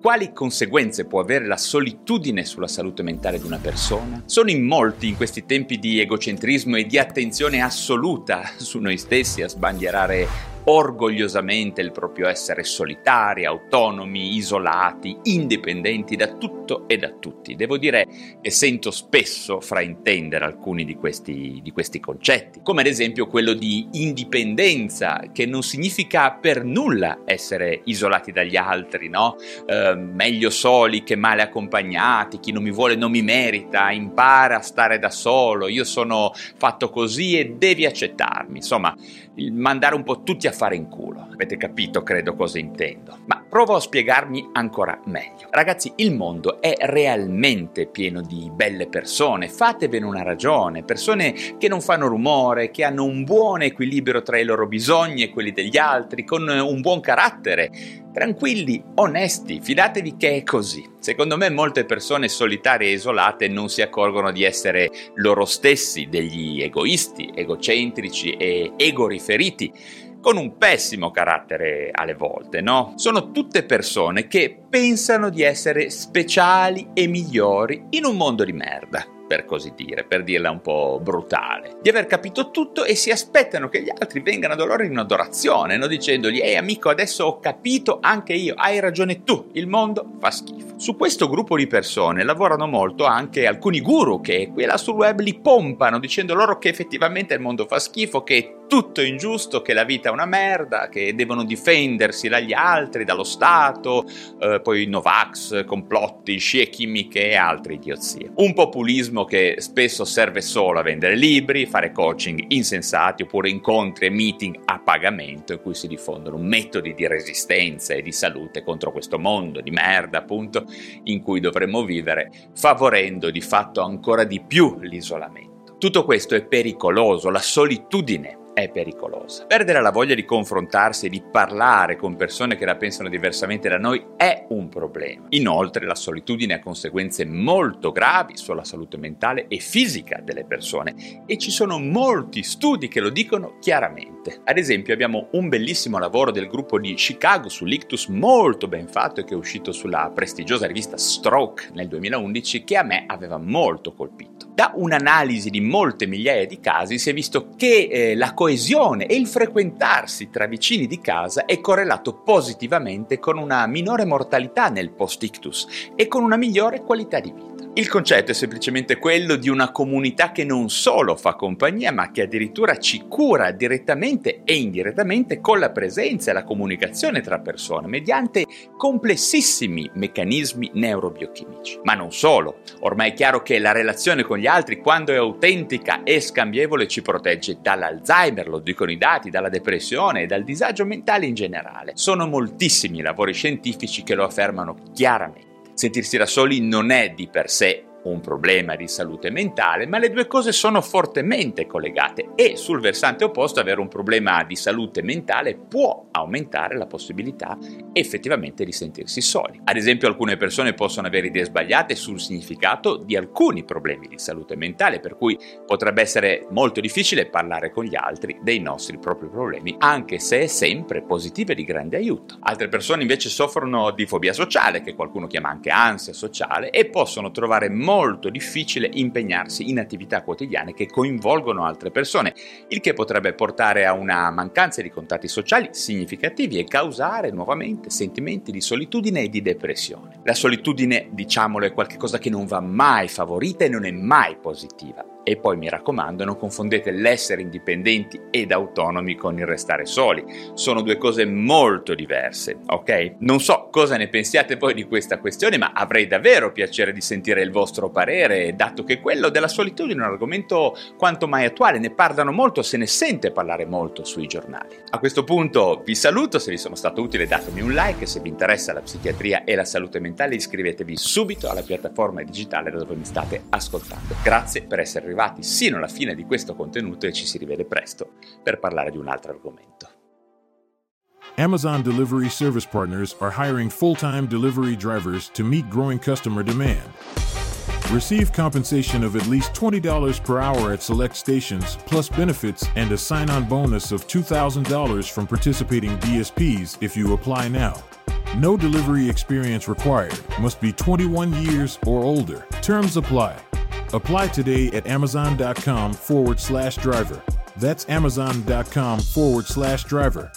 Quali conseguenze può avere la solitudine sulla salute mentale di una persona? Sono in molti in questi tempi di egocentrismo e di attenzione assoluta su noi stessi a sbandierare orgogliosamente il proprio essere solitari, autonomi, isolati, indipendenti da tutto e da tutti. Devo dire che sento spesso fraintendere alcuni di questi, di questi concetti, come ad esempio quello di indipendenza, che non significa per nulla essere isolati dagli altri, no? Eh, meglio soli che male accompagnati, chi non mi vuole non mi merita, impara a stare da solo, io sono fatto così e devi accettarmi. Insomma, mandare un po' tutti a fare in culo. Avete capito, credo, cosa intendo. Ma provo a spiegarmi ancora meglio. Ragazzi, il mondo è realmente pieno di belle persone, fatevene una ragione, persone che non fanno rumore, che hanno un buon equilibrio tra i loro bisogni e quelli degli altri, con un buon carattere, tranquilli, onesti, fidatevi che è così. Secondo me molte persone solitarie e isolate non si accorgono di essere loro stessi degli egoisti, egocentrici e egoriferiti con un pessimo carattere alle volte, no? Sono tutte persone che pensano di essere speciali e migliori in un mondo di merda per così dire, per dirla un po' brutale, di aver capito tutto e si aspettano che gli altri vengano da loro in adorazione, no? dicendogli ehi amico adesso ho capito anche io, hai ragione tu, il mondo fa schifo. Su questo gruppo di persone lavorano molto anche alcuni guru che qui là sul web li pompano dicendo loro che effettivamente il mondo fa schifo, che tutto ingiusto, che la vita è una merda, che devono difendersi dagli altri, dallo Stato, eh, poi Novax, complotti, scie chimiche e altre idiozie. Un populismo che spesso serve solo a vendere libri, fare coaching insensati oppure incontri e meeting a pagamento in cui si diffondono metodi di resistenza e di salute contro questo mondo di merda, appunto, in cui dovremmo vivere, favorendo di fatto ancora di più l'isolamento. Tutto questo è pericoloso, la solitudine è pericolosa. Perdere la voglia di confrontarsi e di parlare con persone che la pensano diversamente da noi è un problema. Inoltre la solitudine ha conseguenze molto gravi sulla salute mentale e fisica delle persone e ci sono molti studi che lo dicono chiaramente. Ad esempio abbiamo un bellissimo lavoro del gruppo di Chicago sull'ictus molto ben fatto e che è uscito sulla prestigiosa rivista Stroke nel 2011 che a me aveva molto colpito. Da un'analisi di molte migliaia di casi si è visto che eh, la coesione e il frequentarsi tra vicini di casa è correlato positivamente con una minore mortalità nel post-ictus e con una migliore qualità di vita. Il concetto è semplicemente quello di una comunità che non solo fa compagnia, ma che addirittura ci cura direttamente e indirettamente con la presenza e la comunicazione tra persone mediante complessissimi meccanismi neurobiochimici. Ma non solo, ormai è chiaro che la relazione con gli altri, quando è autentica e scambievole, ci protegge dall'Alzheimer, lo dicono i dati, dalla depressione e dal disagio mentale in generale. Sono moltissimi i lavori scientifici che lo affermano chiaramente. Sentirsi da soli non è di per sé un problema di salute mentale, ma le due cose sono fortemente collegate e sul versante opposto avere un problema di salute mentale può aumentare la possibilità effettivamente di sentirsi soli. Ad esempio alcune persone possono avere idee sbagliate sul significato di alcuni problemi di salute mentale, per cui potrebbe essere molto difficile parlare con gli altri dei nostri propri problemi, anche se è sempre positivo e di grande aiuto. Altre persone invece soffrono di fobia sociale, che qualcuno chiama anche ansia sociale, e possono trovare molto molto difficile impegnarsi in attività quotidiane che coinvolgono altre persone, il che potrebbe portare a una mancanza di contatti sociali significativi e causare nuovamente sentimenti di solitudine e di depressione. La solitudine, diciamolo, è qualcosa che non va mai favorita e non è mai positiva. E poi mi raccomando, non confondete l'essere indipendenti ed autonomi con il restare soli. Sono due cose molto diverse, ok? Non so cosa ne pensiate voi di questa questione, ma avrei davvero piacere di sentire il vostro parere, dato che quello della solitudine è un argomento quanto mai attuale, ne parlano molto, se ne sente parlare molto sui giornali. A questo punto vi saluto, se vi sono stato utile datemi un like, se vi interessa la psichiatria e la salute mentale iscrivetevi subito alla piattaforma digitale da dove mi state ascoltando. Grazie per essere arrivati sino alla fine di questo contenuto e ci si rivede presto per parlare di un altro argomento. Amazon Delivery Service Partners are hiring full time delivery drivers to meet growing customer demand. Receive compensation of at least $20 per hour at select stations, plus benefits and a sign on bonus of $2,000 from participating DSPs if you apply now. No delivery experience required. Must be 21 years or older. Terms apply. Apply today at amazon.com forward slash driver. That's amazon.com forward slash driver.